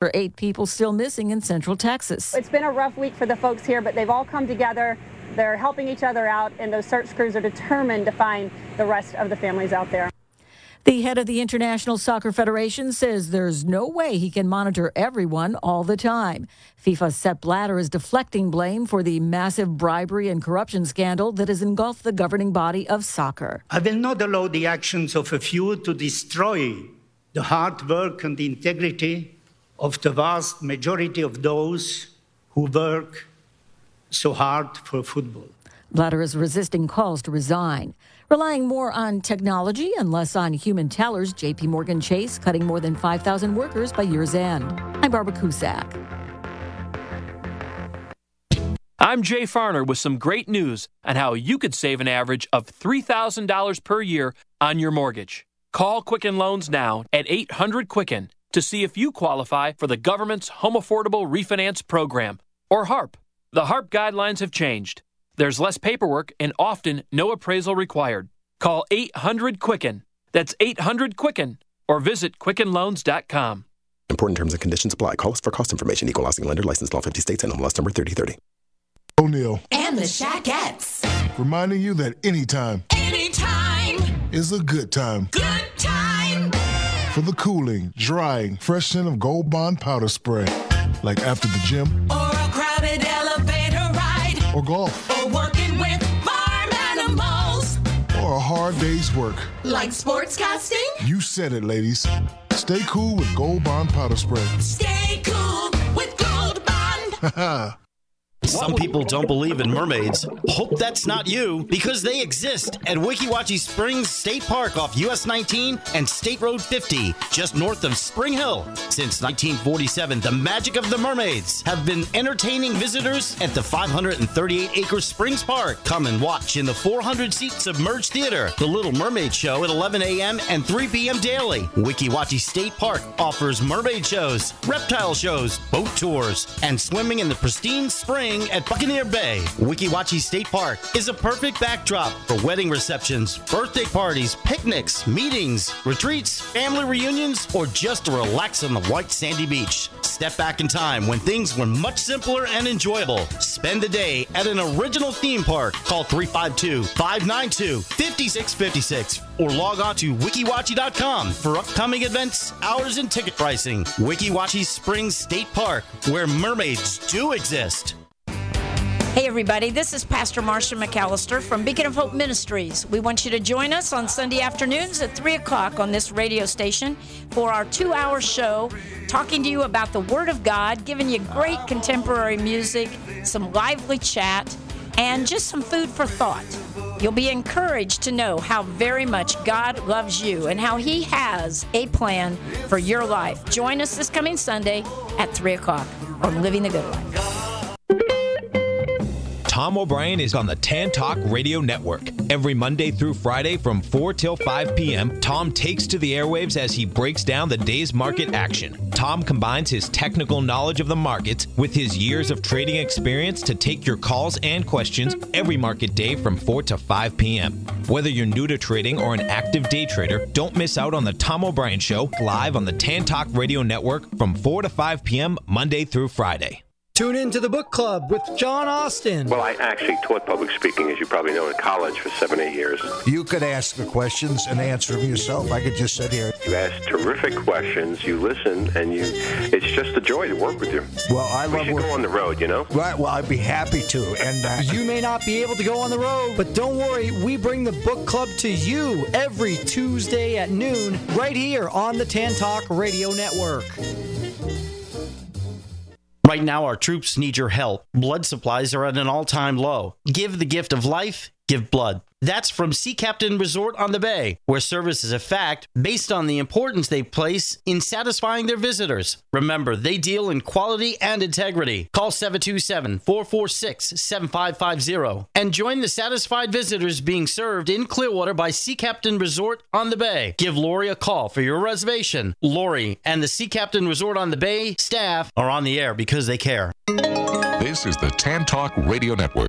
For eight people still missing in central Texas. It's been a rough week for the folks here, but they've all come together. They're helping each other out, and those search crews are determined to find the rest of the families out there. The head of the International Soccer Federation says there's no way he can monitor everyone all the time. FIFA's Sepp Blatter is deflecting blame for the massive bribery and corruption scandal that has engulfed the governing body of soccer. I will not allow the actions of a few to destroy the hard work and the integrity of the vast majority of those who work so hard for football. Blatter is resisting calls to resign. Relying more on technology and less on human tellers, JP Morgan Chase cutting more than 5,000 workers by year's end. I'm Barbara Cusack. I'm Jay Farner with some great news on how you could save an average of $3,000 per year on your mortgage. Call Quicken Loans now at 800 Quicken to see if you qualify for the government's Home Affordable Refinance Program, or HARP. The HARP guidelines have changed. There's less paperwork and often no appraisal required. Call 800 Quicken. That's 800 Quicken or visit QuickenLoans.com. Important terms and conditions apply. Call us for cost information. Equal housing lender. Licensed in all 50 states. And MLS number 3030. O'Neal. And the Shakettes. Reminding you that anytime. Anytime. Is a good time. Good time. For the cooling, drying, fresh scent of Gold Bond powder spray. Like after the gym. Or a crowded elevator ride. Or golf. Or working with farm animals. Or a hard day's work. Like sportscasting. You said it, ladies. Stay cool with Gold Bond powder spray. Stay cool with Gold Bond. Some people don't believe in mermaids. Hope that's not you, because they exist at Weeki Wachee Springs State Park off US 19 and State Road 50, just north of Spring Hill. Since 1947, the magic of the mermaids have been entertaining visitors at the 538 acre Springs Park. Come and watch in the 400 seat submerged theater, the Little Mermaid Show at 11 a.m. and 3 p.m. daily. Weeki Wachee State Park offers mermaid shows, reptile shows, boat tours, and swimming in the pristine spring at Buccaneer Bay. Weeki Wachee State Park is a perfect backdrop for wedding receptions, birthday parties, picnics, meetings, retreats, family reunions, or just to relax on the white sandy beach. Step back in time when things were much simpler and enjoyable. Spend the day at an original theme park. Call 352 592 5656 or log on to weekiwachee.com for upcoming events, hours, and ticket pricing. Weeki Wachee Springs State Park, where mermaids do exist. Hey, everybody, this is Pastor Marsha McAllister from Beacon of Hope Ministries. We want you to join us on Sunday afternoons at 3 o'clock on this radio station for our two hour show, talking to you about the Word of God, giving you great contemporary music, some lively chat, and just some food for thought. You'll be encouraged to know how very much God loves you and how He has a plan for your life. Join us this coming Sunday at 3 o'clock on Living the Good Life. Tom O'Brien is on the Tan Talk Radio Network. Every Monday through Friday from 4 till 5 p.m., Tom takes to the airwaves as he breaks down the day's market action. Tom combines his technical knowledge of the markets with his years of trading experience to take your calls and questions every market day from 4 to 5 p.m. Whether you're new to trading or an active day trader, don't miss out on the Tom O'Brien Show live on the Tan Talk Radio Network from 4 to 5 p.m. Monday through Friday. Tune in to the book club with John Austin. Well, I actually taught public speaking, as you probably know, in college for seven, eight years. You could ask the questions and answer them yourself. I could just sit here. You ask terrific questions, you listen, and you—it's just a joy to work with you. Well, I we love should work- go on the road, you know. Right. Well, I'd be happy to. And uh, You may not be able to go on the road, but don't worry, we bring the book club to you every Tuesday at noon, right here on the Tan Talk Radio Network. Right now, our troops need your help. Blood supplies are at an all time low. Give the gift of life, give blood. That's from Sea Captain Resort on the Bay, where service is a fact based on the importance they place in satisfying their visitors. Remember, they deal in quality and integrity. Call 727 446 7550 and join the satisfied visitors being served in Clearwater by Sea Captain Resort on the Bay. Give Lori a call for your reservation. Lori and the Sea Captain Resort on the Bay staff are on the air because they care. This is the Tan Talk Radio Network.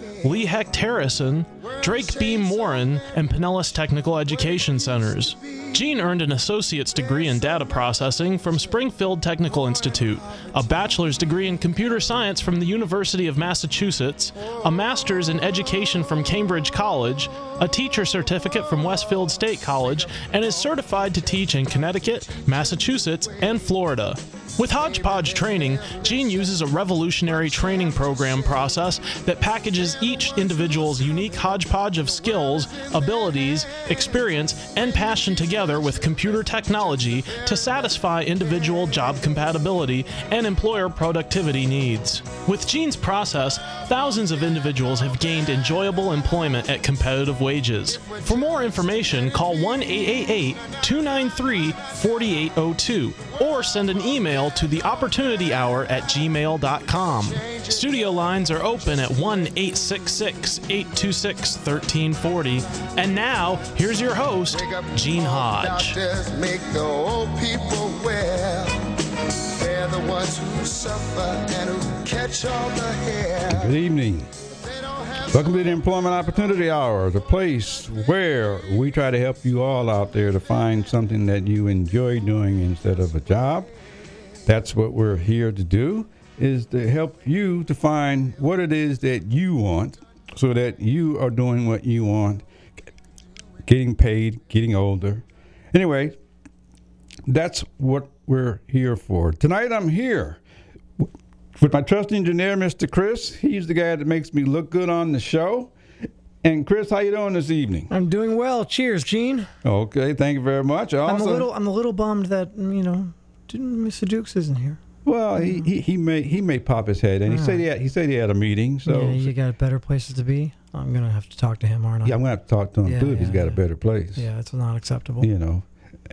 Lee Hecht Harrison, Drake Beam Morin, and Pinellas Technical Education Centers. Gene earned an associate's degree in data processing from Springfield Technical Institute, a bachelor's degree in computer science from the University of Massachusetts, a master's in education from Cambridge College, a teacher certificate from Westfield State College, and is certified to teach in Connecticut, Massachusetts, and Florida. With Hodgepodge Training, Gene uses a revolutionary training program process that packages each individual's unique hodgepodge of skills, abilities, experience, and passion together with computer technology to satisfy individual job compatibility and employer productivity needs. With Gene's process, thousands of individuals have gained enjoyable employment at competitive wages. For more information, call 1 888 293 4802 or send an email to the opportunity hour at gmail.com. Studio lines are open at 1 866 826 1340. And now, here's your host, Gene Doctors make the old people well. They're the ones who suffer and who catch all the hair. Good evening. Welcome to the Employment Opportunity Hour, the place where we try to help you all out there to find something that you enjoy doing instead of a job. That's what we're here to do is to help you to find what it is that you want so that you are doing what you want, getting paid, getting older. Anyway, that's what we're here for. Tonight I'm here with my trusty engineer, Mr. Chris. He's the guy that makes me look good on the show. And Chris, how you doing this evening? I'm doing well. Cheers, Gene. Okay, thank you very much. I'm a little I'm a little bummed that you know didn't Mr. Dukes isn't here. Well, he, he, he may he may pop his head, and he All said he had, he said he had a meeting. So yeah, you got better places to be. I'm gonna have to talk to him, aren't I? yeah, I'm gonna have to talk to him Yeah, too if he's got a better place. Yeah, it's not acceptable. You know.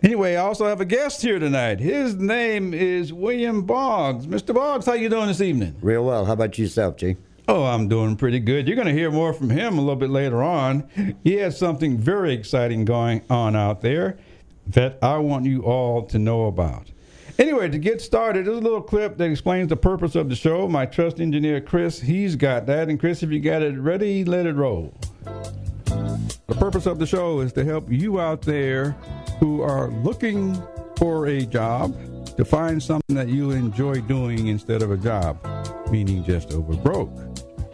Anyway, I also have a guest here tonight. His name is William Boggs. Mr. Boggs, how you doing this evening? Real well. How about yourself, G? Oh, I'm doing pretty good. You're going to hear more from him a little bit later on. He has something very exciting going on out there that I want you all to know about. Anyway, to get started, there's a little clip that explains the purpose of the show. My trust engineer, Chris, he's got that. And Chris, if you got it ready, let it roll. The purpose of the show is to help you out there who are looking for a job to find something that you enjoy doing instead of a job, meaning just over broke.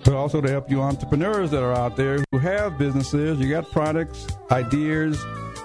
But also to help you entrepreneurs that are out there who have businesses, you got products, ideas.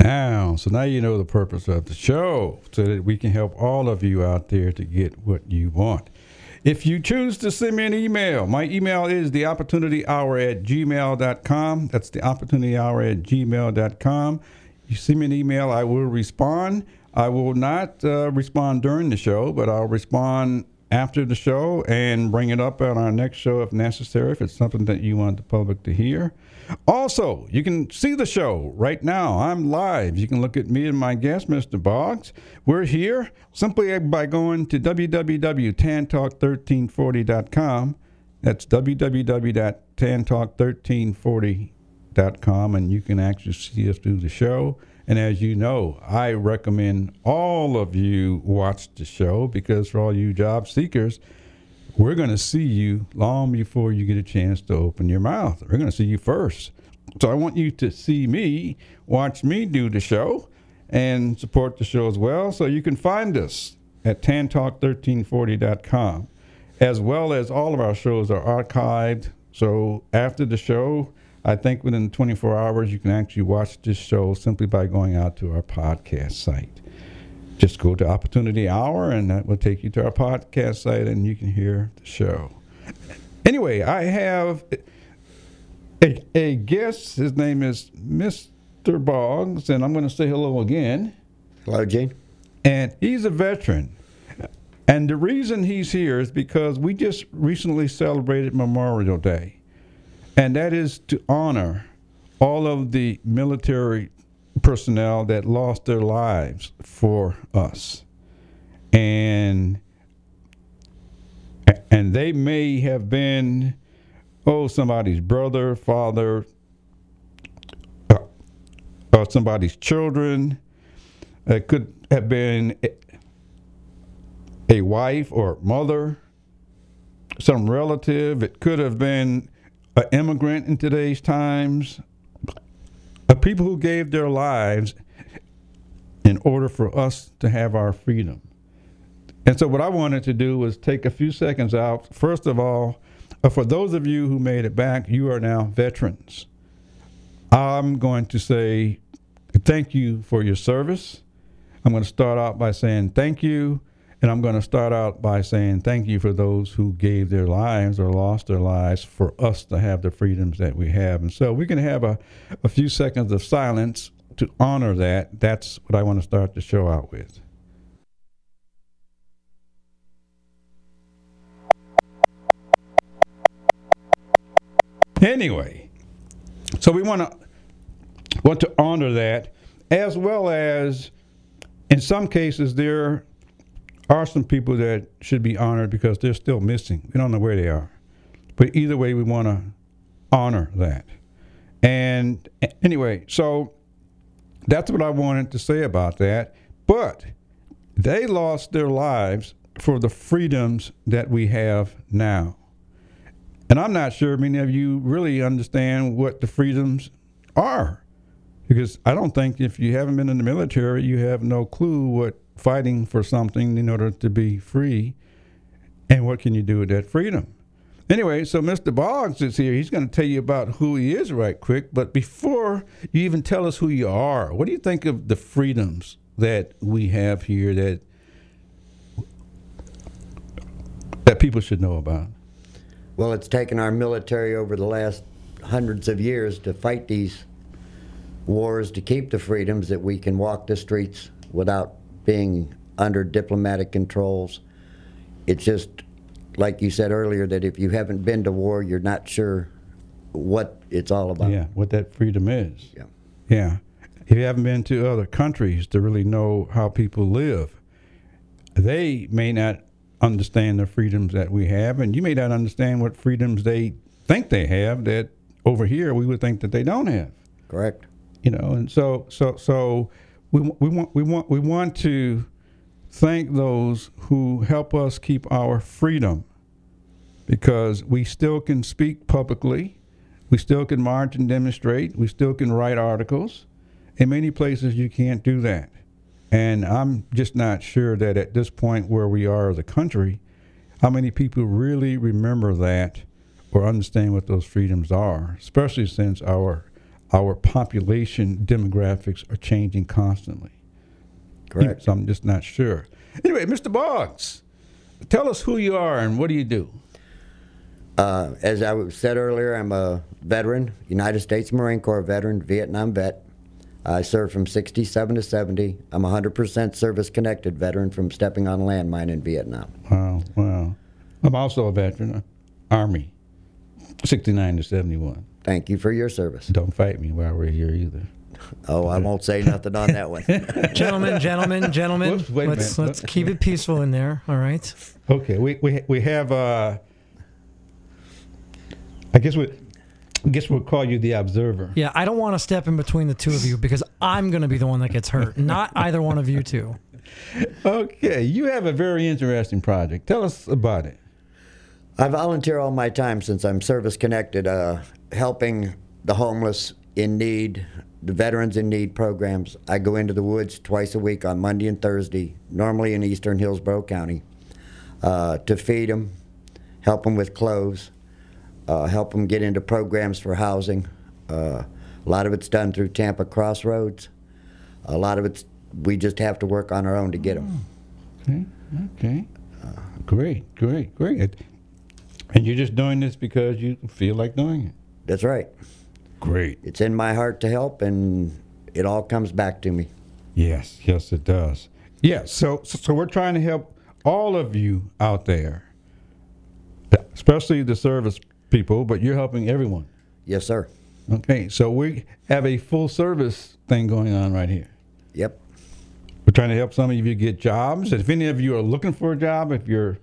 Now, so now you know the purpose of the show so that we can help all of you out there to get what you want. If you choose to send me an email, my email is the opportunity hour at gmail.com. That's the opportunity hour at gmail.com. You send me an email, I will respond. I will not uh, respond during the show, but I'll respond after the show and bring it up on our next show if necessary, if it's something that you want the public to hear. Also, you can see the show right now. I'm live. You can look at me and my guest, Mr. Boggs. We're here simply by going to www.tantalk1340.com That's www.tantalk1340.com, and you can actually see us do the show. And as you know, I recommend all of you watch the show because for all you job seekers, we're going to see you long before you get a chance to open your mouth. We're going to see you first. So I want you to see me, watch me do the show, and support the show as well. So you can find us at tantalk1340.com, as well as all of our shows are archived. So after the show, I think within 24 hours, you can actually watch this show simply by going out to our podcast site. Just go to Opportunity Hour, and that will take you to our podcast site, and you can hear the show. Anyway, I have a, a guest. His name is Mr. Boggs, and I'm going to say hello again. Hello, Gene. And he's a veteran. And the reason he's here is because we just recently celebrated Memorial Day. And that is to honor all of the military personnel that lost their lives for us. And and they may have been oh somebody's brother, father, uh, or somebody's children. It could have been a wife or mother, some relative. It could have been an immigrant in today's times, a people who gave their lives in order for us to have our freedom. And so, what I wanted to do was take a few seconds out. First of all, uh, for those of you who made it back, you are now veterans. I'm going to say thank you for your service. I'm going to start out by saying thank you. And I'm going to start out by saying thank you for those who gave their lives or lost their lives for us to have the freedoms that we have. And so going to have a, a few seconds of silence to honor that. That's what I want to start the show out with. Anyway, so we want to want to honor that, as well as in some cases there are some people that should be honored because they're still missing. We don't know where they are, but either way, we want to honor that. And anyway, so that's what I wanted to say about that. But they lost their lives for the freedoms that we have now. And I'm not sure many of you really understand what the freedoms are. Because I don't think if you haven't been in the military, you have no clue what fighting for something in order to be free and what can you do with that freedom. Anyway, so Mr. Boggs is here. He's going to tell you about who he is right quick. But before you even tell us who you are, what do you think of the freedoms that we have here that that people should know about? Well, it's taken our military over the last hundreds of years to fight these wars to keep the freedoms that we can walk the streets without being under diplomatic controls. It's just like you said earlier that if you haven't been to war, you're not sure what it's all about. Yeah, what that freedom is. Yeah. Yeah. If you haven't been to other countries to really know how people live, they may not understand the freedoms that we have, and you may not understand what freedoms they think they have that over here we would think that they don't have. Correct. You know, and so so so we we want we want we want to thank those who help us keep our freedom because we still can speak publicly, we still can march and demonstrate, we still can write articles. In many places, you can't do that. And I'm just not sure that at this point where we are as a country, how many people really remember that or understand what those freedoms are, especially since our our population demographics are changing constantly. Correct. So I'm just not sure. Anyway, Mr. Boggs, tell us who you are and what do you do? Uh, as I said earlier, I'm a veteran, United States Marine Corps veteran, Vietnam vet. I served from 67 to 70. I'm a 100% service connected veteran from stepping on a landmine in Vietnam. Wow, wow. I'm also a veteran, uh, Army, 69 to 71. Thank you for your service. Don't fight me while we're here either. Oh, I won't say nothing on that one. gentlemen, gentlemen, gentlemen. Whoops, let's minute. let's keep it peaceful in there. All right. Okay, we we we have uh I guess we, I guess we'll call you the observer. Yeah, I don't want to step in between the two of you because I'm going to be the one that gets hurt, not either one of you two. Okay, you have a very interesting project. Tell us about it. I volunteer all my time since I'm service connected, uh, helping the homeless in need, the veterans in need programs. I go into the woods twice a week on Monday and Thursday, normally in eastern Hillsborough County, uh, to feed them, help them with clothes, uh, help them get into programs for housing. Uh, a lot of it's done through Tampa Crossroads. A lot of it's we just have to work on our own to get them. Okay, okay. great, great, great. And you're just doing this because you feel like doing it. That's right. Great. It's in my heart to help, and it all comes back to me. Yes, yes, it does. Yeah, so so, so we're trying to help all of you out there, especially the service people, but you're helping everyone. Yes, sir. Okay, so we have a full service thing going on right here. Yep. We're trying to help some of you get jobs. If any of you are looking for a job, if you're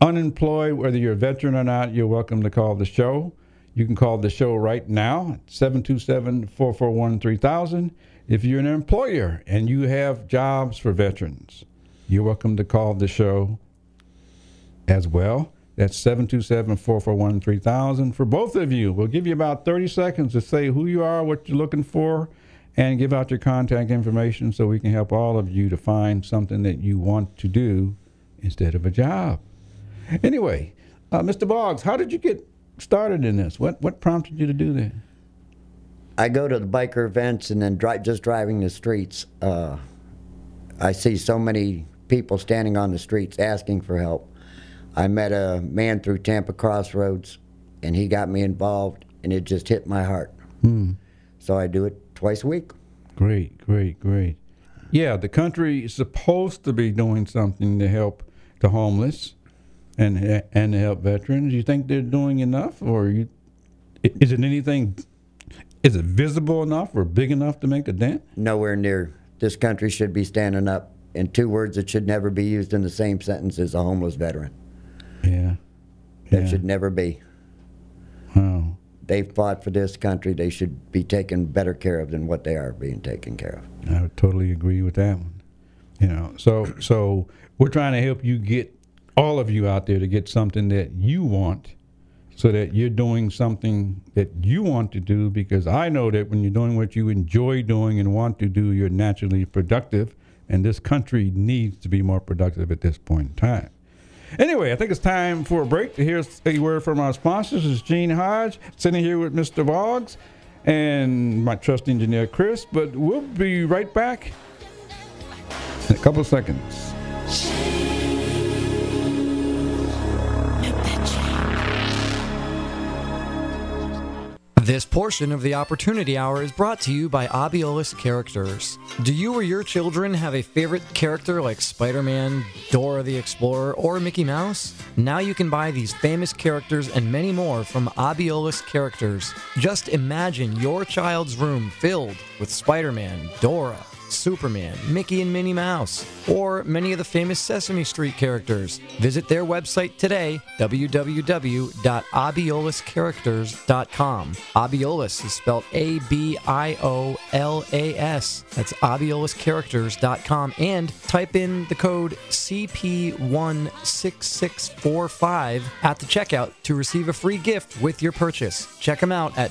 unemployed, whether you're a veteran or not, you're welcome to call the show. You can call the show right now, 727 441 3000. If you're an employer and you have jobs for veterans, you're welcome to call the show as well. That's 727 441 3000. For both of you, we'll give you about 30 seconds to say who you are, what you're looking for, and give out your contact information so we can help all of you to find something that you want to do instead of a job. Anyway, uh, Mr. Boggs, how did you get started in this? What what prompted you to do that? I go to the biker events and then just driving the streets. Uh, I see so many people standing on the streets asking for help. I met a man through Tampa Crossroads, and he got me involved, and it just hit my heart. Hmm. So I do it twice a week. Great, great, great. Yeah, the country is supposed to be doing something to help the homeless and and to help veterans. You think they're doing enough, or you, is it anything? Is it visible enough or big enough to make a dent? Nowhere near. This country should be standing up. In two words that should never be used in the same sentence as a homeless veteran. Yeah. That Yeah. should never be. Wow. They fought for this country. They should be taken better care of than what they are being taken care of. I would totally agree with that one. You know, so so we're trying to help you get all of you out there to get something that you want, so that you're doing something that you want to do. Because I know that when you're doing what you enjoy doing and want to do, you're naturally productive, and this country needs to be more productive at this point in time. Anyway, I think it's time for a break to hear a word from our sponsors. Is Gene Hodge sitting here with Mr. Boggs and my trust engineer Chris. But we'll be right back in a couple seconds. This portion of the Opportunity Hour is brought to you by Abiolas Characters. Do you or your children have a favorite character like Spider Man, Dora the Explorer, or Mickey Mouse? Now you can buy these famous characters and many more from Abiolas Characters. Just imagine your child's room filled with Spider Man, Dora, Superman, Mickey and Minnie Mouse, or many of the famous Sesame Street characters. Visit their website today, www.abiolascharacters.com. Abiolas is spelled A B I O L A S. That's abiolascharacters.com and type in the code CP16645 at the checkout to receive a free gift with your purchase. Check them out at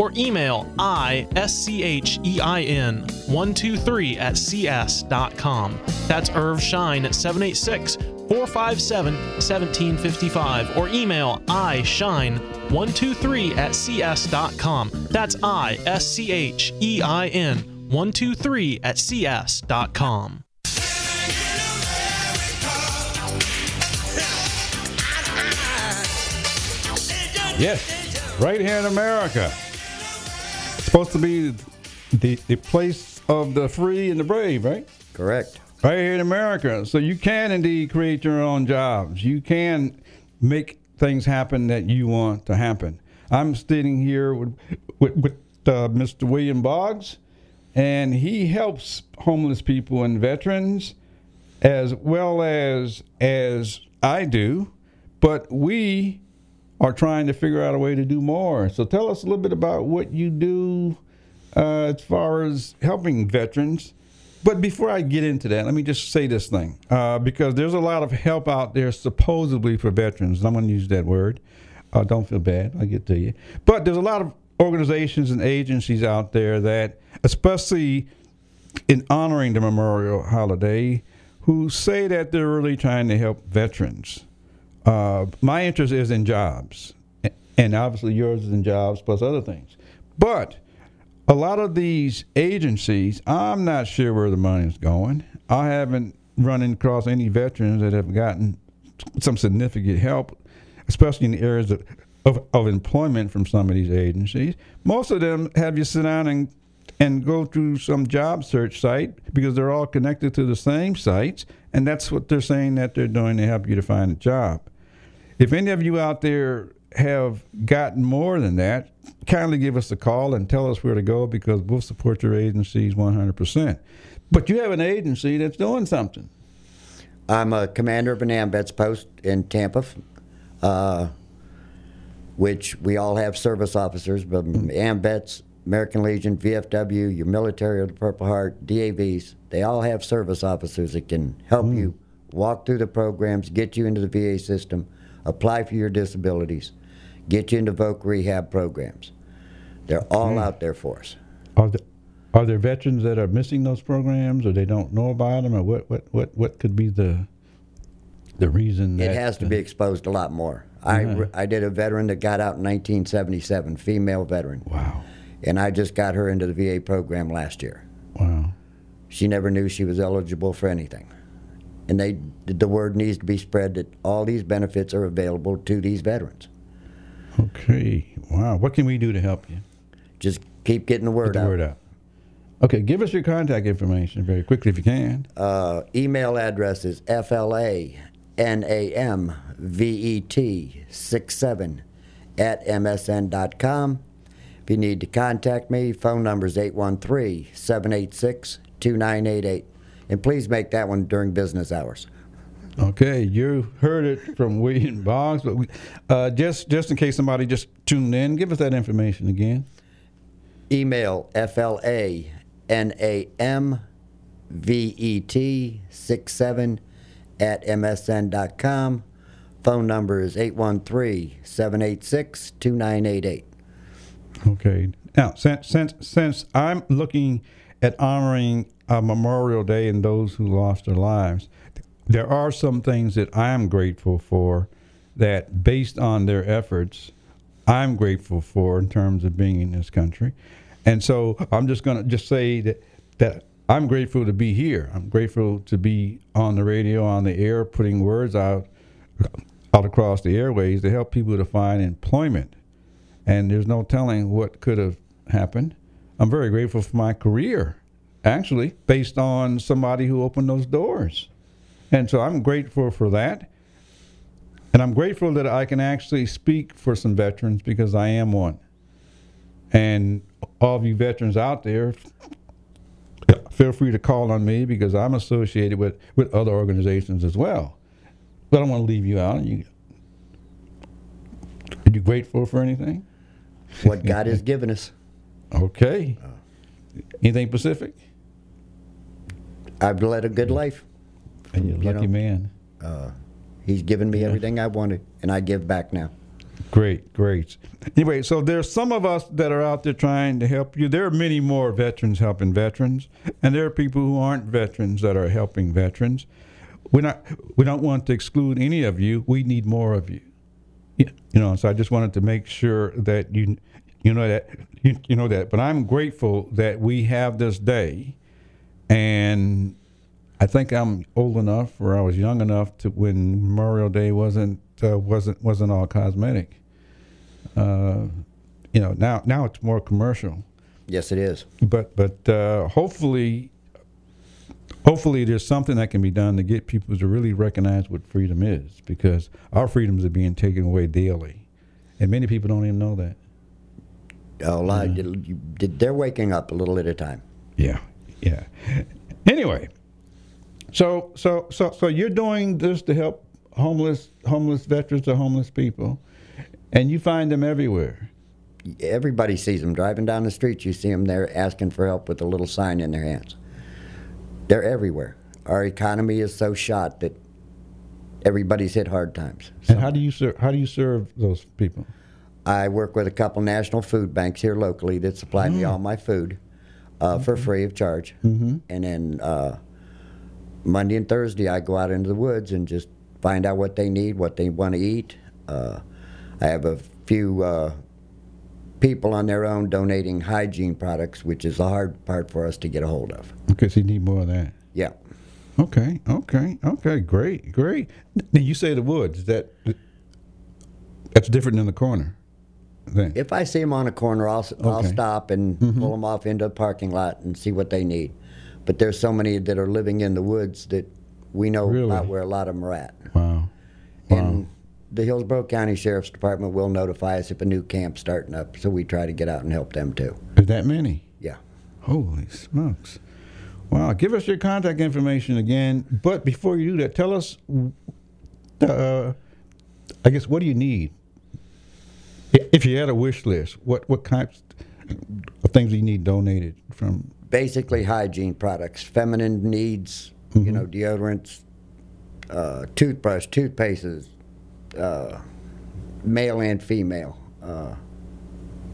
or email ISCHEIN 123 at CS.com. That's Irv Schein at 786 457 1755 or email ischein123 at cs.com. That's I S C H E I N 123 at cs.com. Yes, right here in America. Supposed to be the, the place of the free and the brave, right? Correct. Right here in America. So you can indeed create your own jobs. You can make things happen that you want to happen. I'm sitting here with, with, with uh, Mr. William Boggs, and he helps homeless people and veterans as well as as I do. But we are trying to figure out a way to do more. So tell us a little bit about what you do uh, as far as helping veterans. But before I get into that, let me just say this thing uh, because there's a lot of help out there supposedly for veterans. I'm going to use that word. Uh, don't feel bad. I'll get to you. But there's a lot of organizations and agencies out there that, especially in honoring the Memorial Holiday, who say that they're really trying to help veterans. Uh, my interest is in jobs, and obviously yours is in jobs plus other things. But a lot of these agencies, I'm not sure where the money is going. I haven't run across any veterans that have gotten some significant help, especially in the areas of, of, of employment from some of these agencies. Most of them have you sit down and and go through some job search site because they're all connected to the same sites, and that's what they're saying that they're doing to help you to find a job. If any of you out there have gotten more than that, kindly give us a call and tell us where to go because we'll support your agencies 100%. But you have an agency that's doing something. I'm a commander of an AMVETS post in Tampa, uh, which we all have service officers, but AMVETS, American Legion, VFW, your military of the Purple Heart, DAVs, they all have service officers that can help hmm. you walk through the programs, get you into the VA system, apply for your disabilities, get you into voc rehab programs. They're all hmm. out there for us. Are there, are there veterans that are missing those programs or they don't know about them or what, what, what, what could be the the reason that It has to be exposed a lot more. I, I did a veteran that got out in 1977, female veteran. Wow. And I just got her into the VA program last year. Wow. She never knew she was eligible for anything. And they the word needs to be spread that all these benefits are available to these veterans. Okay. Wow. What can we do to help you? Just keep getting the word Get the out. word out. Okay, give us your contact information very quickly if you can. Uh, email address is flanamvet67 at msn.com. If you need to contact me, phone number is 813 786 2988. And please make that one during business hours. Okay, you heard it from William Boggs, but we, uh, just just in case somebody just tuned in, give us that information again. Email FLANAMVET 67 at msn.com. Phone number is 813 786 2988. Okay. Now, since since since I'm looking at honoring uh, Memorial Day and those who lost their lives, there are some things that I am grateful for that, based on their efforts, I'm grateful for in terms of being in this country. And so I'm just going to just say that that I'm grateful to be here. I'm grateful to be on the radio, on the air, putting words out out across the airways to help people to find employment and there's no telling what could have happened. I'm very grateful for my career, actually, based on somebody who opened those doors. And so I'm grateful for that. And I'm grateful that I can actually speak for some veterans because I am one. And all of you veterans out there, feel free to call on me because I'm associated with, with other organizations as well. But I don't want to leave you out. You, are you grateful for anything? What God has given us. Okay. Anything Pacific? I've led a good life. And you're a You lucky know, man. Uh, he's given me everything I wanted, and I give back now. Great, great. Anyway, so there's some of us that are out there trying to help you. There are many more veterans helping veterans, and there are people who aren't veterans that are helping veterans. We're not. We don't want to exclude any of you. We need more of you. You know, so I just wanted to make sure that you, you know that you, you know that. But I'm grateful that we have this day, and I think I'm old enough, or I was young enough to when Memorial Day wasn't uh, wasn't wasn't all cosmetic. Uh, you know, now now it's more commercial. Yes, it is. But but uh, hopefully, hopefully there's something that can be done to get people to really recognize what freedom is, because our freedoms are being taken away daily, and many people don't even know that. Oh, lie. You- They're waking up a little at a time. Yeah, yeah. Anyway, so so so so you're doing this to help homeless homeless veterans or homeless people, and you find them everywhere. Everybody sees them driving down the street. You see them there asking for help with a little sign in their hands. They're everywhere. Our economy is so shot that everybody's hit hard times. And how do you serve? How do you serve those people? I work with a couple national food banks here locally that supply me all my food uh, for free of charge. Mm-hmm. And then uh, Monday and Thursday, I go out into the woods and just find out what they need, what they want to eat. Uh, I have a few uh, people on their own donating hygiene products, which is the hard part for us to get a hold of. Okay, so you need more of that. Yeah. Okay, okay, okay, great, great. Now you say the woods that that's different than the corner. Then If I see them on a corner, I'll, s will stop and Mhm. pull them off into a parking lot and see what they need. But there's so many that are living in the woods that we know Really? about where a lot of them are at. wow, And the Hillsborough County Sheriff's Department will notify us if a new camp's starting up, so we try to get out and help them too. is that many? Yeah. Holy smokes! Wow, give us your contact information again. But before you do that, tell us, uh, I guess, what do you need? If you had a wish list, what what kinds of things do you need donated from? Basically, hygiene products, feminine needs, you know, deodorants, uh, toothbrush, toothpastes, uh, male and female. Uh,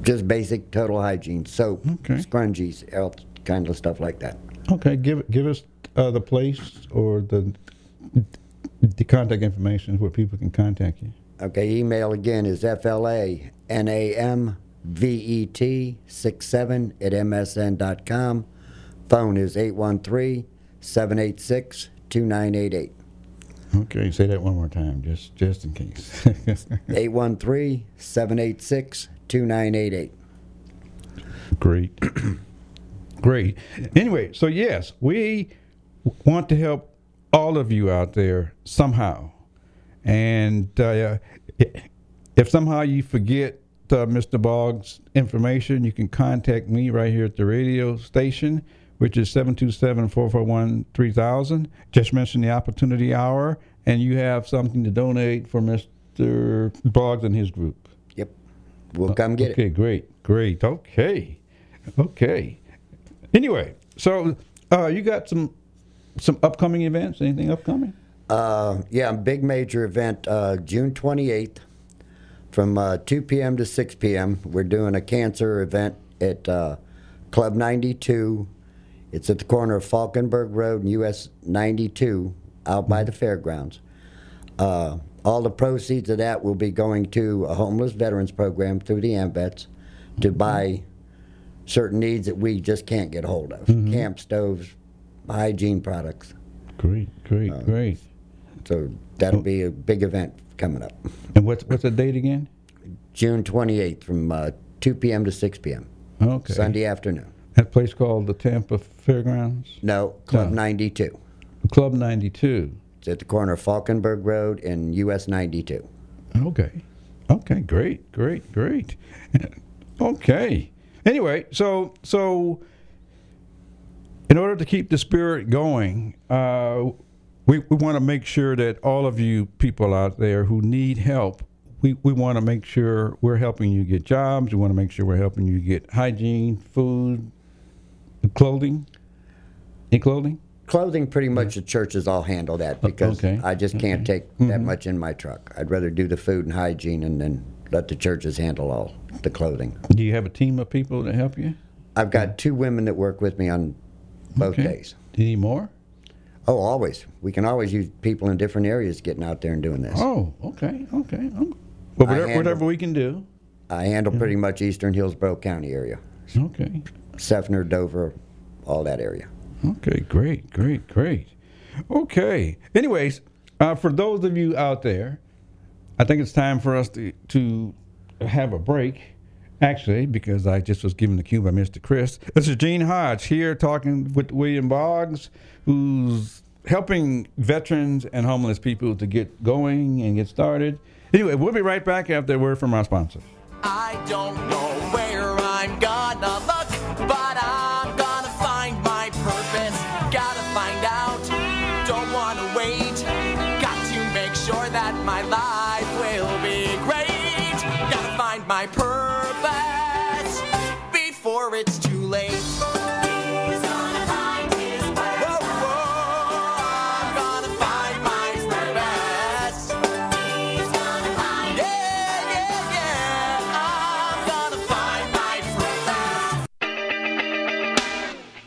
just basic total hygiene, soap, scrunchies, all kind of stuff like that. Okay, give give us uh, the place or the the contact information where people can contact you. Okay, email again is FLANAMVET 67 at MSN.com. Phone is 813 786 2988. Okay, say that one more time, just just in case. 813 786 2988. Great, great. Anyway, so yes, we want to help all of you out there somehow, and uh, if somehow you forget uh, Mr. Boggs' information, you can contact me right here at the radio station, which is 727-441-3000. Just mention the opportunity hour, and you have something to donate for Mr. Boggs and his group. Yep. We'll come get it. Okay, great, great. Okay, okay. Anyway, so uh, you got some some upcoming events? Anything upcoming? Uh, yeah, a big major event, uh, June 28th from uh, 2 p.m. to 6 p.m. We're doing a cancer event at uh, Club 92. It's at the corner of Falkenburg Road and US 92 out by the fairgrounds. Uh, all the proceeds of that will be going to a homeless veterans program through the AMVETS to buy certain needs that we just can't get hold of camp stoves, hygiene products. Great, great, great. So that'll be a big event coming up. And what's what's the date again? June 28th from uh, 2 p.m. to 6 p.m. Okay. Sunday afternoon. That place called the Tampa Fairgrounds. No, Club No. 92. Club 92. It's at the corner of Falkenburg Road and US 92. Okay. Okay, great, great, great. Okay. Anyway, so so in order to keep the spirit going, uh, we, we want to make sure that all of you people out there who need help, we, we want to make sure we're helping you get jobs. We want to make sure we're helping you get hygiene, food, clothing. Any clothing? Clothing, pretty much the churches all handle that uh, because okay. I just can't Okay. take that mm-hmm. much in my truck. I'd rather do the food and hygiene and then let the churches handle all the clothing. Do you have a team of people to help you? I've got two women that work with me on both Okay. days. Do you need more? Oh, always. We can always use people in different areas getting out there and doing this. Oh, okay, okay. Well, whatever, handle- whatever we can do. I handle pretty much eastern Hillsborough County area. Okay. Seffner, Dover, all that area. Okay, great, great, great. Okay. Anyways, uh, for those of you out there, I think it's time for us to, to have a break. Actually, because I just was given the cue by Mr. Chris. This is Gene Hodge here talking with William Boggs, who's helping veterans and homeless people to get going and get started. Anyway, we'll be right back after a word from our sponsor. I don't know my purpose before it's too late.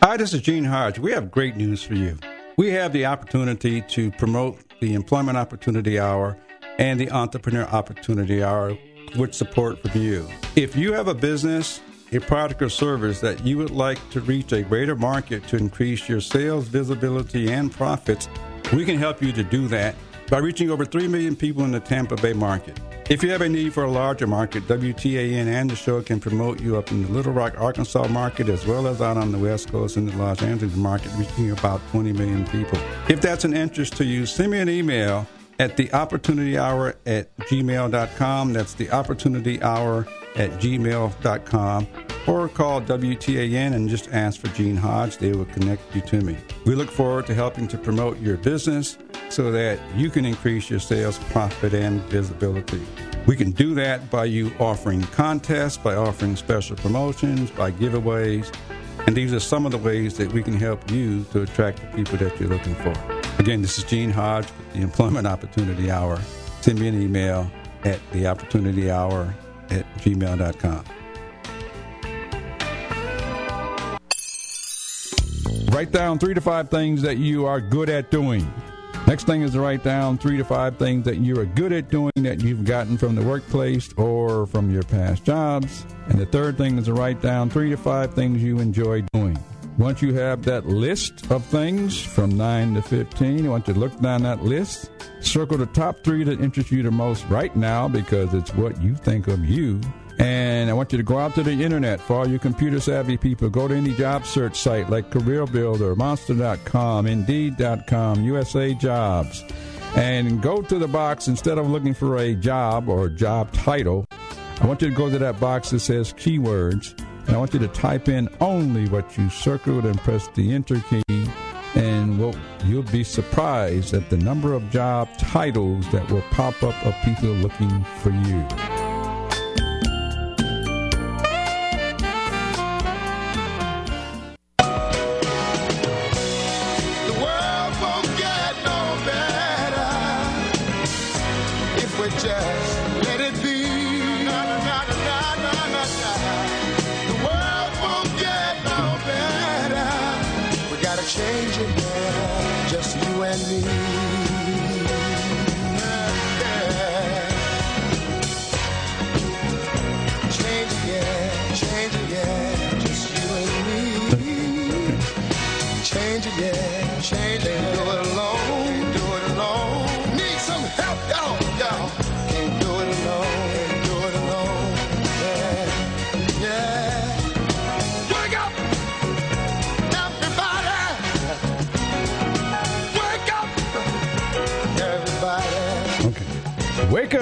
Hi, this is Gene Hodge. We have great news for you. We have the opportunity to promote the Employment Opportunity Hour and the Entrepreneur Opportunity Hour with support from you. If you have a business, a product or service that you would like to reach a greater market to increase your sales, visibility, and profits, we can help you to do that by reaching over 3 million people in the Tampa Bay market. If you have a need for a larger market, WTAN and the show can promote you up in the Little Rock, Arkansas market as well as out on the West Coast in the Los Angeles market, reaching about 20 million people. If that's an interest to you, send me an email at the opportunity hour at gmail.com. That's the opportunity hour at gmail.com. Or call WTAN and just ask for Gene Hodge. They will connect you to me. We look forward to helping to promote your business so that you can increase your sales, profit, and visibility. We can do that by you offering contests, by offering special promotions, by giveaways. And these are some of the ways that we can help you to attract the people that you're looking for. Again, this is Gene Hodge with the Employment Opportunity Hour. Send me an email at theopportunityhour at gmail.com. Write down three to five things that you are good at doing. Next thing is to write down three to five things that you are good at doing that you've gotten from the workplace or from your past jobs. And the third thing is to write down three to five things you enjoy doing. Once you have that list of things from 9 to 15, I want you to look down that list, circle the top three that interest you the most right now because it's what you think of you. And I want you to go out to the internet for all you computer savvy people. Go to any job search site like Career Builder, Monster.com, Indeed.com, USA Jobs. And go to the box instead of looking for a job or job title. I want you to go to that box that says keywords. And I want you to type in only what you circled and press the enter key. And well, you'll be surprised at the number of job titles that will pop up of people looking for you.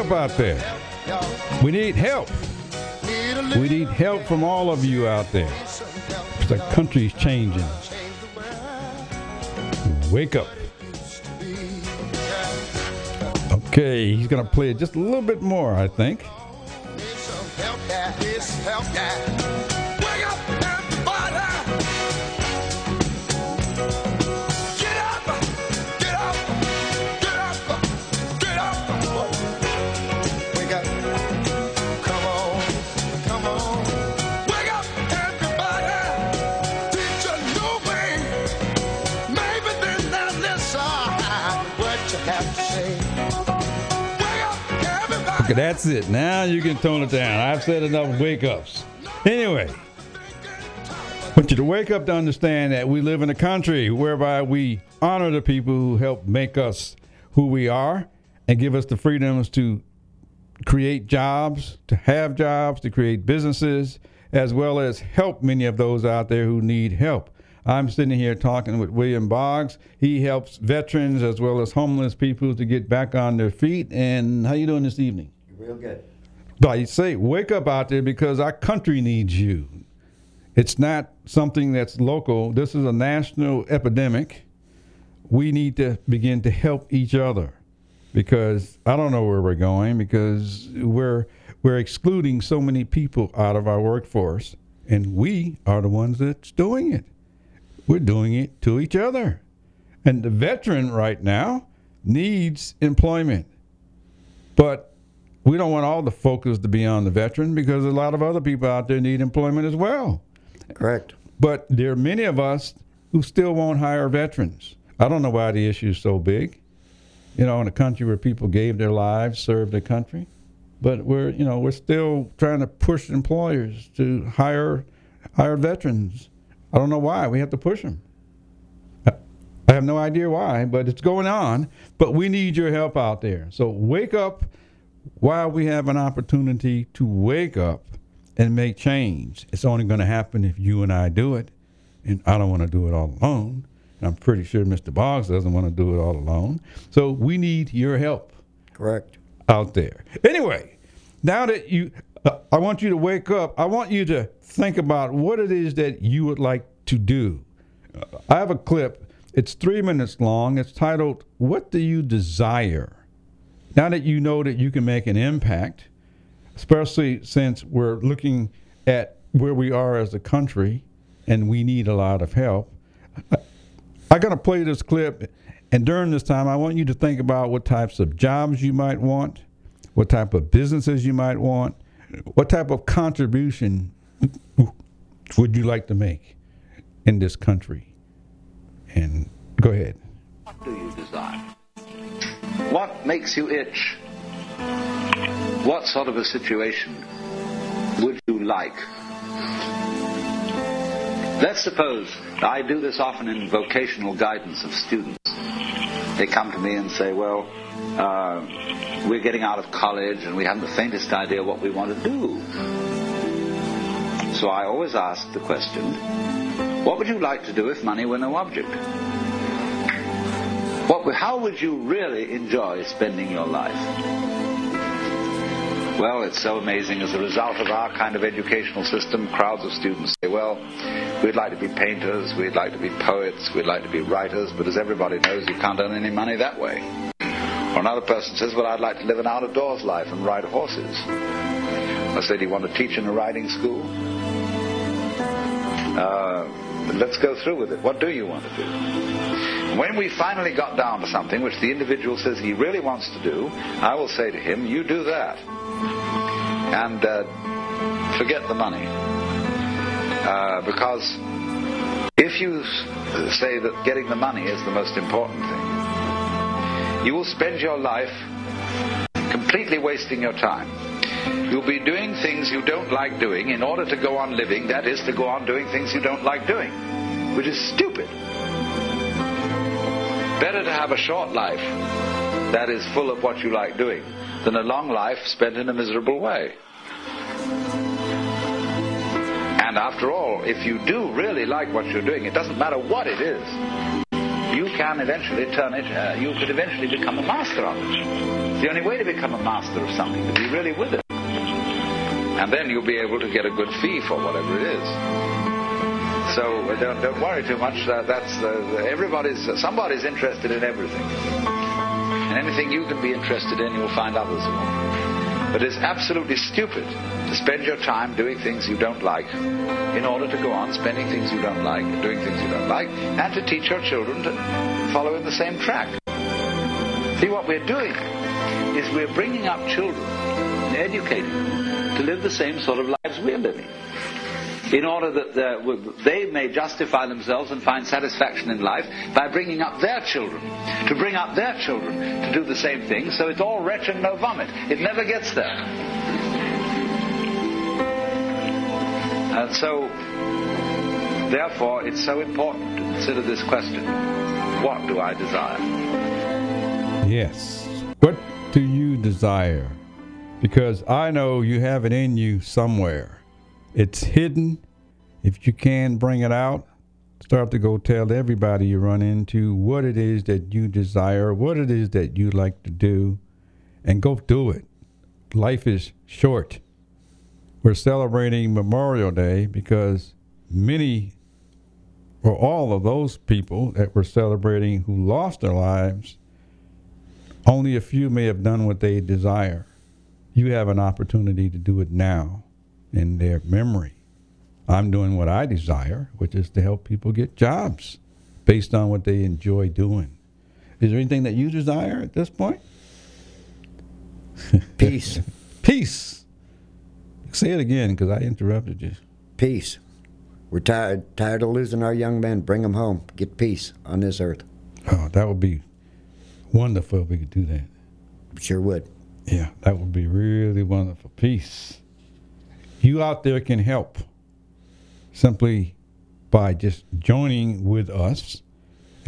Up out there. We need help. We need help from all of you out there. The country's changing. Wake up. Okay, he's going to play it just a little bit more, I think. Okay, that's it. Now you can tone it down. I've said enough wake ups. Anyway, I want you to wake up to understand that we live in a country whereby we honor the people who help make us who we are and give us the freedoms to create jobs, to have jobs, to create businesses, as well as help many of those out there who need help. I'm sitting here talking with William Boggs. He helps veterans as well as homeless people to get back on their feet. And how you doing this evening? Real good. But I say, wake up out there because our country needs you. It's not something that's local. This is a national epidemic. We need to begin to help each other because I don't know where we're going because we're we're excluding so many people out of our workforce and we are the ones that's doing it. We're doing it to each other. And the veteran right now needs employment. But we don't want all the focus to be on the veteran because a lot of other people out there need employment as well. Correct. But there are many of us who still won't hire veterans. I don't know why the issue is so big. You know, in a country where people gave their lives, served their country, but we're you know we're still trying to push employers to hire hire veterans. I don't know why we have to push them. I have no idea why, but it's going on. But we need your help out there. So wake up while we have an opportunity to wake up and make change. It's only going to happen if you and I do it. And I don't want to do it all alone. And I'm pretty sure Mr. Boggs doesn't want to do it all alone. So we need your help. Correct. Out there. Anyway, now that you, uh, I want you to wake up. I want you to think about what it is that you would like to do. Uh, I have a clip. It's three minutes long. It's titled, What Do You Desire? Now that you know that you can make an impact, especially since we're looking at where we are as a country and we need a lot of help, I'm going to play this clip. And during this time, I want you to think about what types of jobs you might want, what type of businesses you might want, what type of contribution would you like to make in this country? And go ahead. What do you desire? What makes you itch? What sort of a situation would you like? Let's suppose I do this often in vocational guidance of students. They come to me and say, Well, uh, we're getting out of college and we haven't the faintest idea what we want to do. So I always ask the question What would you like to do if money were no object? What, how would you really enjoy spending your life? Well, it's so amazing. As a result of our kind of educational system, crowds of students say, well, we'd like to be painters, we'd like to be poets, we'd like to be writers, but as everybody knows, you can't earn any money that way. Or another person says, well, I'd like to live an out of doors life and ride horses. I say, do you want to teach in a riding school? Uh, let's go through with it. What do you want to do? When we finally got down to something which the individual says he really wants to do, I will say to him, you do that. And uh, forget the money. Uh, because if you say that getting the money is the most important thing, you will spend your life completely wasting your time. You'll be doing things you don't like doing in order to go on living, that is, to go on doing things you don't like doing, which is stupid. Better to have a short life that is full of what you like doing than a long life spent in a miserable way. And after all, if you do really like what you're doing, it doesn't matter what it is, you can eventually turn it, uh, you could eventually become a master of it. It's the only way to become a master of something, to be really with it. And then you'll be able to get a good fee for whatever it is. So uh, don't, don't worry too much. That, that's uh, everybody's somebody's interested in everything, and anything you can be interested in, you'll find others. But it's absolutely stupid to spend your time doing things you don't like in order to go on spending things you don't like, doing things you don't like, and to teach your children to follow in the same track. See, what we're doing is we're bringing up children and educating them to live the same sort of lives we're living. In order that uh, the- they may justify themselves and find satisfaction in life by bringing up their children, to bring up their children to do the same thing. So it's all wretch and no vomit. It never gets there. And so, therefore, it's so important to consider this question what do I desire? Yes. What do you desire? Because I know you have it in you somewhere. It's hidden. If you can bring it out, start to go tell everybody you run into what it is that you desire, what it is that you like to do, and go do it. Life is short. We're celebrating Memorial Day because many or all of those people that we're celebrating who lost their lives, only a few may have done what they desire. You have an opportunity to do it now in their memory. I'm doing what I desire, which is to help people get jobs based on what they enjoy doing. Is there anything that you desire at this point? Peace. Peace. Say it again because I interrupted you. Peace. We're tired tired of losing our young men. Bring them home. Get peace on this earth. Oh, that would be wonderful if we could do that. Sure would. Yeah, that would be really wonderful. Peace. You out there can help simply by just joining with us,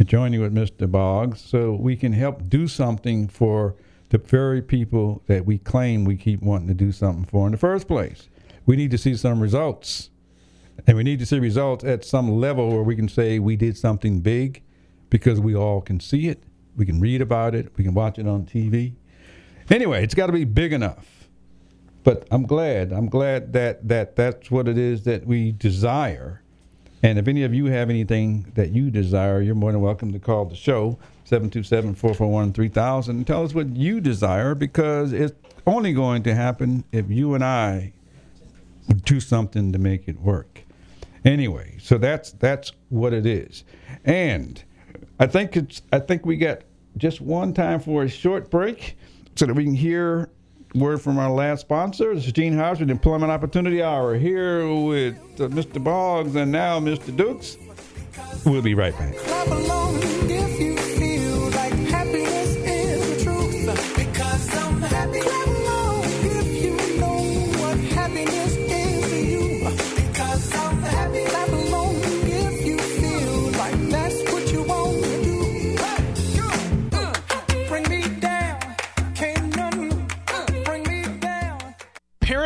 joining with Mr. Boggs, so we can help do something for the very people that we claim we keep wanting to do something for in the first place. We need to see some results. And we need to see results at some level where we can say we did something big because we all can see it. We can read about it. We can watch it on TV. Anyway, it's got to be big enough. But I'm glad. I'm glad that, that that's what it is that we desire. And if any of you have anything that you desire, you're more than welcome to call the show, 727 441 3000, and tell us what you desire because it's only going to happen if you and I do something to make it work. Anyway, so that's that's what it is. And I think it's I think we got just one time for a short break so that we can hear word from our last sponsor. This is Gene Hodge with Employment Opportunity Hour here with uh, Mr. Boggs and now Mr. Dukes. We'll be right back.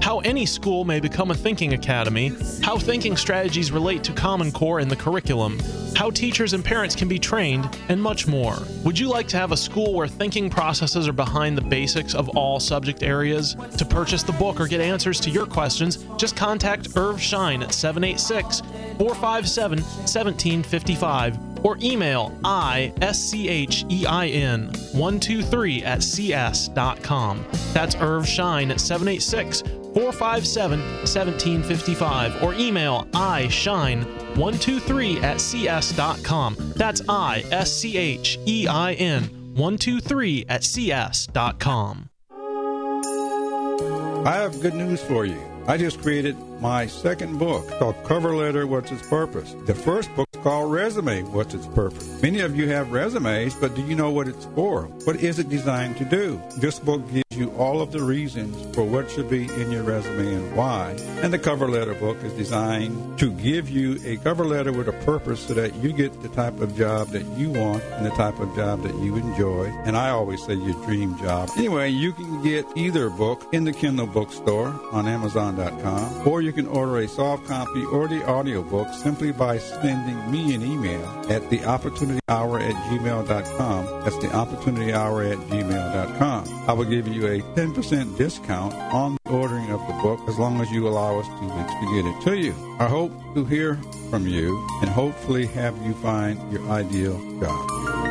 how any school may become a thinking academy, how thinking strategies relate to Common Core in the curriculum, how teachers and parents can be trained, and much more. Would you like to have a school where thinking processes are behind the basics of all subject areas? To purchase the book or get answers to your questions, just contact Irv Schein at 786 457 1755 or email ISCHEIN 123 at cs.com. That's Irv Schein at 786 457 1755 or email ischein123 at cs.com. That's I S C H E I N 123 at cs.com. I have good news for you. I just created my second book called Cover Letter What's Its Purpose. The first book called Resume What's Its Purpose. Many of you have resumes, but do you know what it's for? What is it designed to do? This book gives you all of the reasons for what should be in your resume and why. And the cover letter book is designed to give you a cover letter with a purpose so that you get the type of job that you want and the type of job that you enjoy. And I always say your dream job. Anyway, you can get either book in the Kindle bookstore on Amazon.com, or you can order a soft copy or the audiobook simply by sending me an email at the opportunity hour at gmail.com. That's the opportunity hour at gmail.com. I will give you a 10% discount on the ordering of the book as long as you allow us two weeks to expedite it to you. I hope to hear from you and hopefully have you find your ideal job.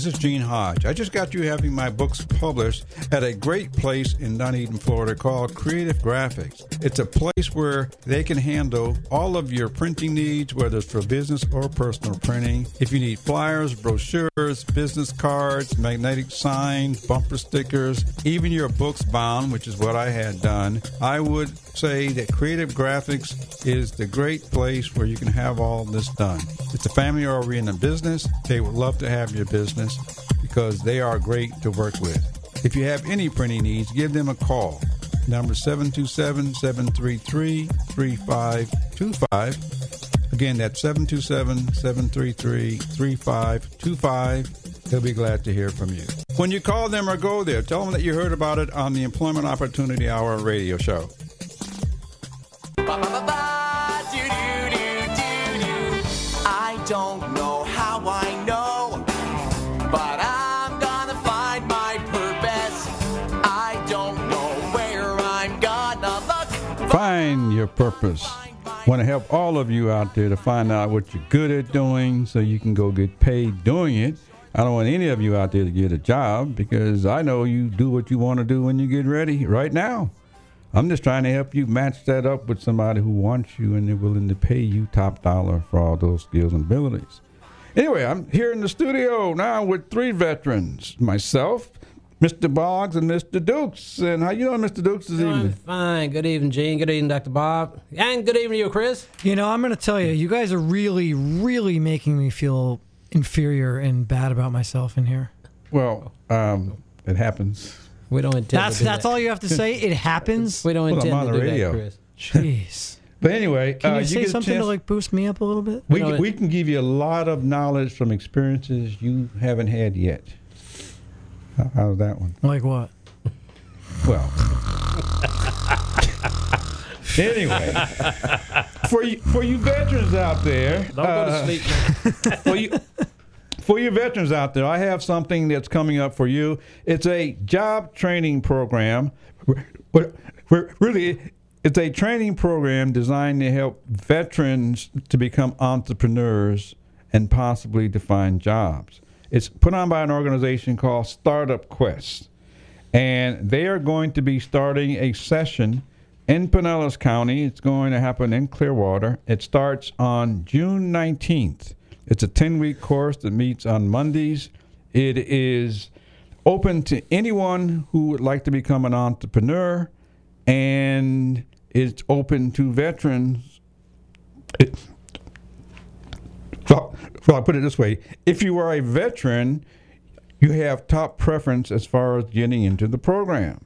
This is Gene Hodge. I just got you having my books published at a great place in Dunedin, Florida called Creative Graphics. It's a place where they can handle all of your printing needs, whether it's for business or personal printing. If you need flyers, brochures, business cards, magnetic signs, bumper stickers, even your books bound, which is what I had done, I would say that Creative Graphics is the great place where you can have all this done. It's a family oriented business. They would love to have your business because they are great to work with. If you have any printing needs, give them a call. Number 727 733 3525. Again, that's 727 733 3525. They'll be glad to hear from you. When you call them or go there, tell them that you heard about it on the Employment Opportunity Hour radio show. I don't Find your purpose. Want to help all of you out there to find out what you're good at doing so you can go get paid doing it. I don't want any of you out there to get a job because I know you do what you want to do when you get ready right now. I'm just trying to help you match that up with somebody who wants you and they're willing to pay you top dollar for all those skills and abilities. Anyway, I'm here in the studio now with three veterans myself, Mr. Boggs, and Mr. Dukes. And how you doing, Mr. Dukes, this Doing evening? fine. Good evening, Gene. Good evening, Dr. Bob. And good evening to you, Chris. You know, I'm going to tell you, you guys are really, really making me feel inferior and bad about myself in here. Well, um, it happens. We don't intend That's to do that's that. all you have to say. It happens. We don't Well, I'm intend on to the do radio. that, Chris. Jeez. But anyway, Can uh, you say get something to like boost me up a little bit? We, can, we can give you a lot of knowledge from experiences you haven't had yet. How- How's that one? Like what? Well, anyway, for you for you veterans out there, Don't go to uh, sleep. for you for you veterans out there, I have something that's coming up for you. It's a job training program. We're- we're- Really, it's a training program designed to help veterans to become entrepreneurs and possibly to find jobs. It's put on by an organization called Startup Quest. And they are going to be starting a session in Pinellas County. It's going to happen in Clearwater. It starts on June 19th. It's a 10 week course that meets on Mondays. It is open to anyone who would like to become an entrepreneur, and it's open to veterans. It, well, well, I'll put it this way if you are a veteran, you have top preference as far as getting into the program.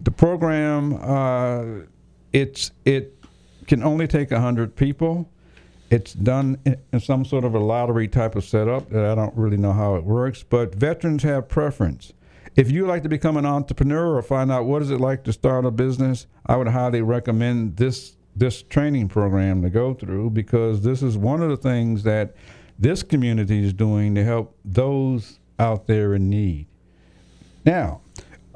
The program, uh, it's it can only take hundred people. It's done in some sort of a lottery type of setup that I don't really know how it works, but veterans have preference. If you like to become an entrepreneur or find out what is it like to start a business, I would highly recommend this this training program to go through because this is one of the things that this community is doing to help those out there in need. Now,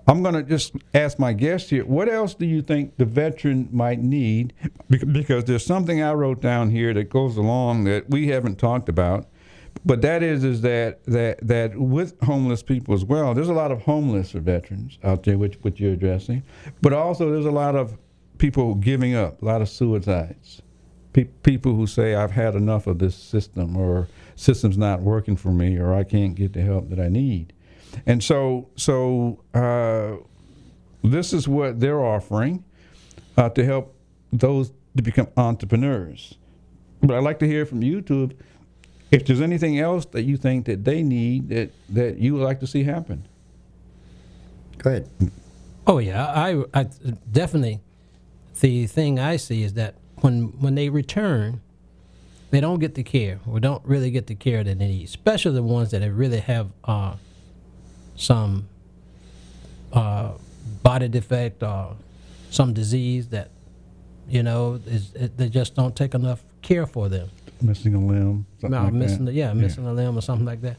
I'm going to just ask my guest here, what else do you think the veteran might need? Because there's something I wrote down here that goes along that we haven't talked about. But that is is that that that with homeless people as well, there's a lot of homeless veterans out there which which you're addressing, but also there's a lot of people giving up, a lot of suicides, Pe- people who say I've had enough of this system, or system's not working for me, or I can't get the help that I need, and so so uh, this is what they're offering uh, to help those to become entrepreneurs. But I'd like to hear from you two if there's anything else that you think that they need that that you would like to see happen. Go ahead. Oh yeah, I, I definitely. The thing I see is that when when they return, they don't get the care or don't really get the care that they need, especially the ones that really have uh, some uh, body defect or some disease that you know is it, they just don't take enough care for them. Missing a limb, something No, like missing that. the, yeah, missing a limb or something like that.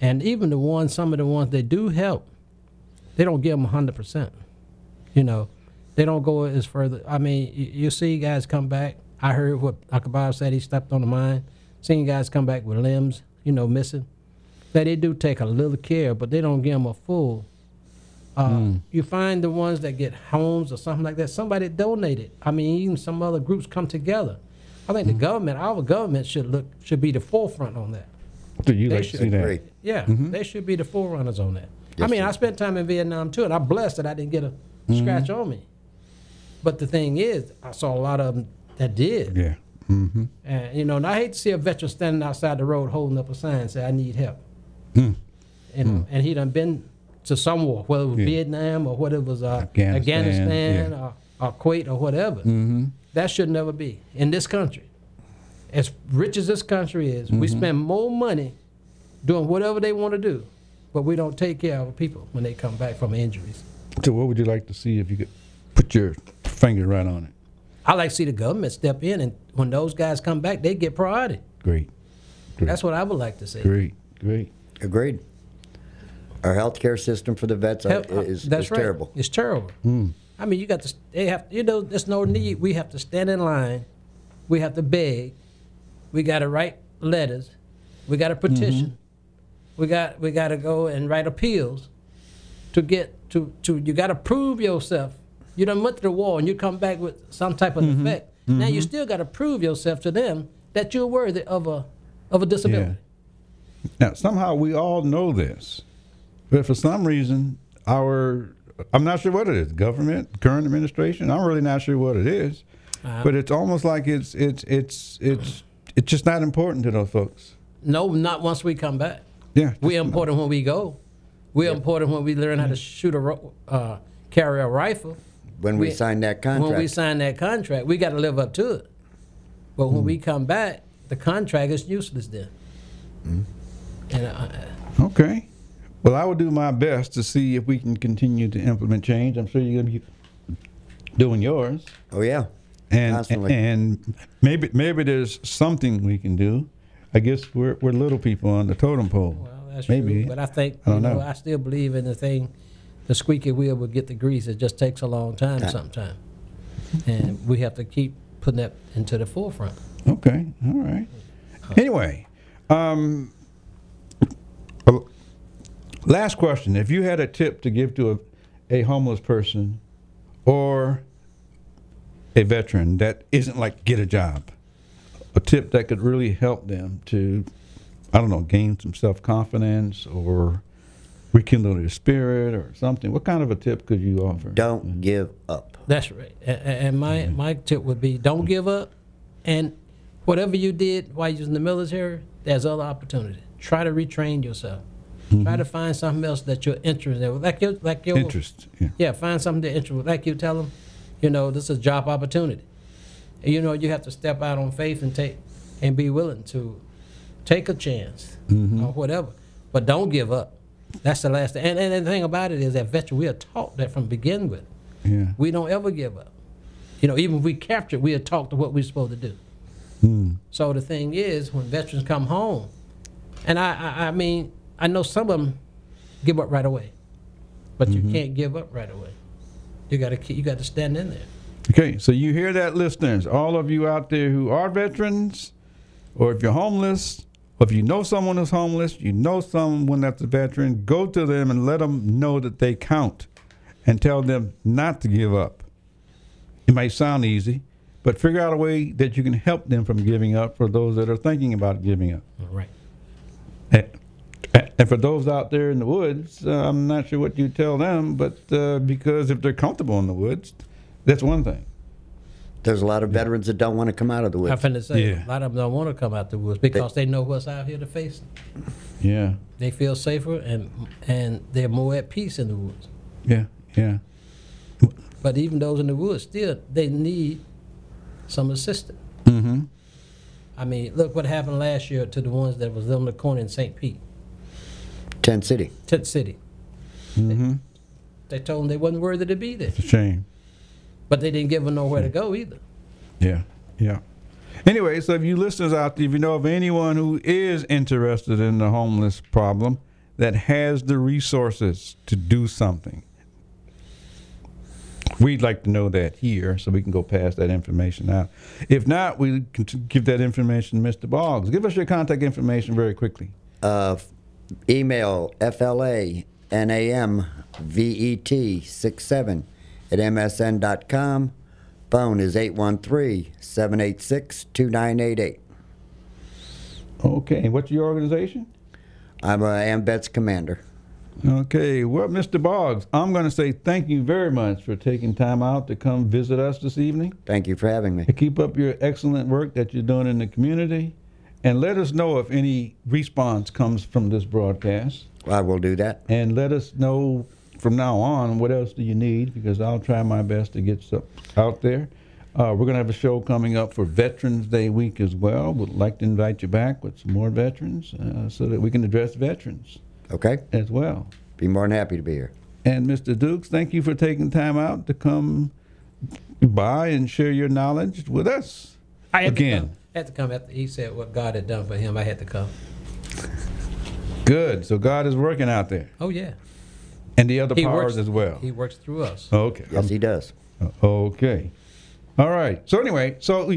And even the ones, some of the ones they do help, they don't give them hundred percent. You know, they don't go as further. I mean, you, you see guys come back. I heard what Akabab said. He stepped on the mine. Seeing guys come back with limbs, you know, missing. that they do take a little care, but they don't give them a full. Uh, You find the ones that get homes or something like that. Somebody donated. I mean, even some other groups come together. I think the government, our government, should look should be the forefront on that. Do you They like should- see that? Yeah, Mhm. they should be the forerunners on that. I mean, sir. I spent time in Vietnam too, and I'm blessed that I didn't get a scratch on me. But the thing is, I saw a lot of them that did. Yeah. Mm-hmm. And you know, and I hate to see a veteran standing outside the road holding up a sign say, "I need help." Mm. You know, and he done been to some war, whether it was Yeah. Vietnam or whether it was uh, Afghanistan, Afghanistan, yeah. or, or Kuwait or whatever. Mm-hmm. That should never be in this country. As rich as this country is, we Mhm. spend more money doing whatever they want to do, but we don't take care of people when they come back from injuries. So, what would you like to see if you could put your finger right on it? I like to see the government step in, and when those guys come back, they get priority. Great. That's what I would like to see. Great. Great. Agreed. Our healthcare system for the vets are, uh, is, that's is right. terrible. It's terrible. Mm. I mean, you got to. They have. You know, there's no need. We have to stand in line. We have to beg. We got to write letters. We got to petition. We got. We got to go and write appeals. To get to to you got to prove yourself. You done went to the war and you come back with some type of Mhm. effect. Now you Mhm. still got to prove yourself to them that you're worthy of a of a disability. Now, somehow we all know this, but for some reason, our I'm not sure what it is government, current administration. I'm really not sure what it is, Uh-huh. but it's almost like it's it's it's it's it's just not important to those folks. No, not once we come back. Yeah, We're important when we go. We're important when we learn how to shoot a uh, carry a rifle. When we sign that contract. When we contract. sign that contract, we got to live up to it. But when we come back, the contract is useless then. And uh, Okay. Well, I will do my best to see if we can continue to implement change. I'm sure you're going to be doing yours. Oh yeah. And Constantly. and maybe maybe there's something we can do. I guess we're we're little people on the totem pole. that's maybe. true. But I think I you don't know, know. I still believe in the thing. The squeaky wheel would get the grease. It just takes a long time Yeah. sometimes, and we have to keep putting that into the forefront. Okay. All right. Anyway, um, last question: If you had a tip to give to a, a homeless person or a veteran that isn't like get a job, a tip that could really help them to, I don't know, gain some self confidence or rekindle their spirit or something. What kind of a tip could you offer? Don't give up. That's right. A- a- And my, my tip would be don't give up. And whatever you did while you was in the military, there's other opportunity. Try to retrain yourself. Try to find something else that you're interested in. Like your, like your Interest. Yeah. Yeah, find something to interest. Like you tell them, you know, this is a job opportunity. And you know, you have to step out on faith and take and be willing to take a chance Mhm. or whatever. But don't give up. That's the last thing. And, and the thing about it is that veteran, we are taught that from begin with. Yeah. We don't ever give up. You know, even if we capture, we are taught to what we're supposed to do. Hmm. So the thing is, when veterans come home, and I, I, I mean, I know some of them give up right away, but Mhm. you can't give up right away. You got to you got to stand in there. Okay, so you hear that, listeners? All of you out there who are veterans, or if you're homeless, if you know someone who's homeless, you know someone that's a veteran, go to them and let them know that they count and tell them not to give up. It may sound easy, but figure out a way that you can help them from giving up for those that are thinking about giving up. Right. And, and for those out there in the woods, uh, I'm not sure what you tell them, but uh, because if they're comfortable in the woods, that's one thing. There's a lot of veterans that don't want to come out of the woods. I'm finna say Yeah. a lot of them don't want to come out the woods because they, know what's out here to face. Yeah, They feel safer and and they're more at peace in the woods. yeah, yeah. But even those in the woods, still they need some assistance. Mm-hmm. I mean, look what happened last year to the ones that was on the corner in St. Pete, Tent City. Tent City. Mm-hmm. They told them they wasn't worthy to be there, It's a shame. But they didn't give them nowhere to go either. Yeah, yeah. Anyway, so if you listeners out there, if you know of anyone who is interested in the homeless problem that has the resources to do something, we'd like to know that here so we can go pass that information out. If not, we can give that information to Mr. Boggs. Give us your contact information very quickly. Uh, Email FLANAMVET67 at MSN.com. Phone is 813 786 2988. Okay, and what's your organization? I'm a AMVETS commander. Okay, well, Mr. Boggs, I'm going to say thank you very much for taking time out to come visit us this evening. Thank you for having me. Keep up your excellent work that you're doing in the community. And let us know if any response comes from this broadcast. I will do that. And let us know from now on what else do you need because I'll try my best to get stuff out there. Uh, we're going to have a show coming up for Veterans Day week as well. Would like to invite you back with some more veterans uh, so that we can address veterans. Okay. As well. Be more than happy to be here. And Mr. Dukes, thank you for taking time out to come by and share your knowledge with us. I had Again. To come, had to come after he said what God had done for him. I had to come. Good. So God is working out there. Oh yeah. And the other He powers works- as well. He works through us. Okay. Yes, he does. Uh, okay. All right. So anyway, so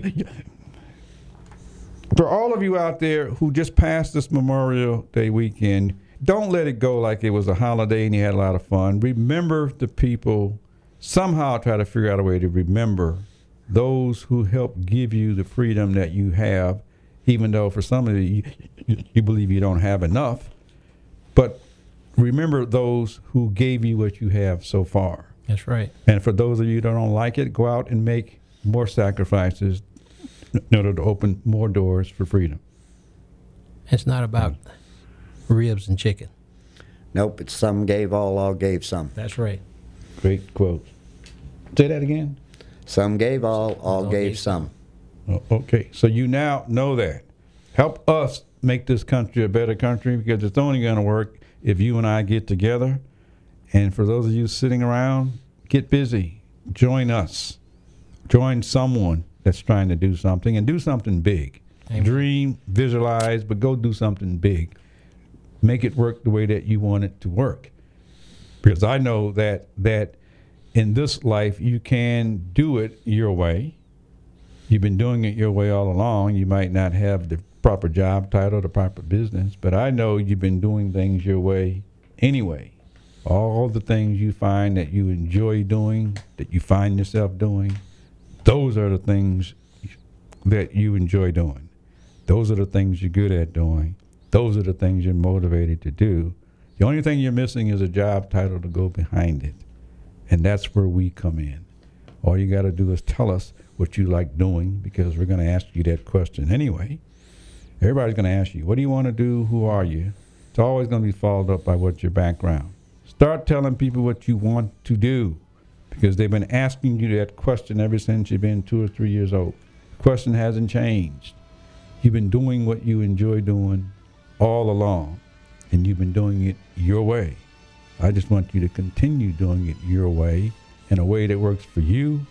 for all of you out there who just passed this Memorial Day weekend, don't let it go like it was a holiday and you had a lot of fun. Remember the people. Somehow try to figure out a way to remember those who helped give you the freedom that you have, even though for some of you, you, you believe you don't have enough. But remember those who gave you what you have so far. That's right. And for those of you that don't like it, go out and make more sacrifices in order to open more doors for freedom. It's not about ribs and chicken. Nope, it's some gave all, all gave some. That's right. Great quote. Say that again. Some gave all, all gave some. Oh, okay, so you now know that. Help us make this country a better country because it's only going to work if you and I get together. And for those of you sitting around, get busy. Join us. Join someone that's trying to do something and do something big. Dream, visualize, but go do something big. Make it work the way that you want it to work. Because I know that that in this life you can do it your way. You've been doing it your way all along. You might not have the proper job title, the proper business, but I know you've been doing things your way anyway. All the things you find that you enjoy doing, that you find yourself doing, those are the things that you enjoy doing. Those are the things you're good at doing. Those are the things you're motivated to do. The only thing you're missing is a job title to go behind it. And that's where we come in. All you got to do is tell us what you like doing because we're going to ask you that question anyway. Everybody's going to ask you, what do you want to do? Who are you? It's always going to be followed up by what's your background. Start telling people what you want to do because they've been asking you that question ever since you've been two or three years old. The question hasn't changed. You've been doing what you enjoy doing all along, and you've been doing it your way. I just want you to continue doing it your way in a way that works for you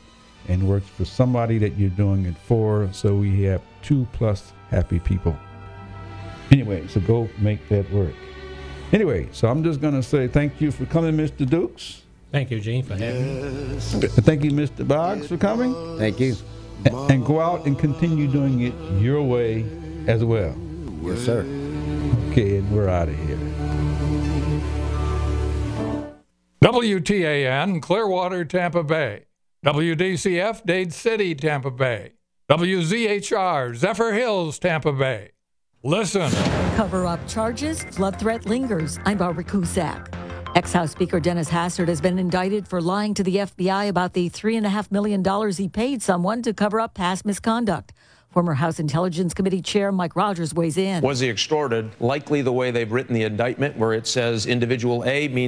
and works for somebody that you're doing it for so we have two plus happy people. Anyway, so go make that work. Anyway, so I'm just going to say thank you for coming, Mr. Dukes. Thank you, Gene, for having me. Thank you, Mr. Boggs, for coming. Thank you. And go out and continue doing it your way as well. Yes, sir. Okay, and we're out of here. WTAN, Clearwater, Tampa Bay. WDCF, Dade City, Tampa Bay. WZHR, Zephyrhills, Tampa Bay. Listen. Cover up charges, flood threat lingers. I'm Barbara Cusack. Ex House Speaker Dennis Hastert has been indicted for lying to the FBI about the $3.5 million he paid someone to cover up past misconduct. Former House Intelligence Committee Chair Mike Rogers weighs in. Was he extorted? Likely the way they've written the indictment, where it says individual A means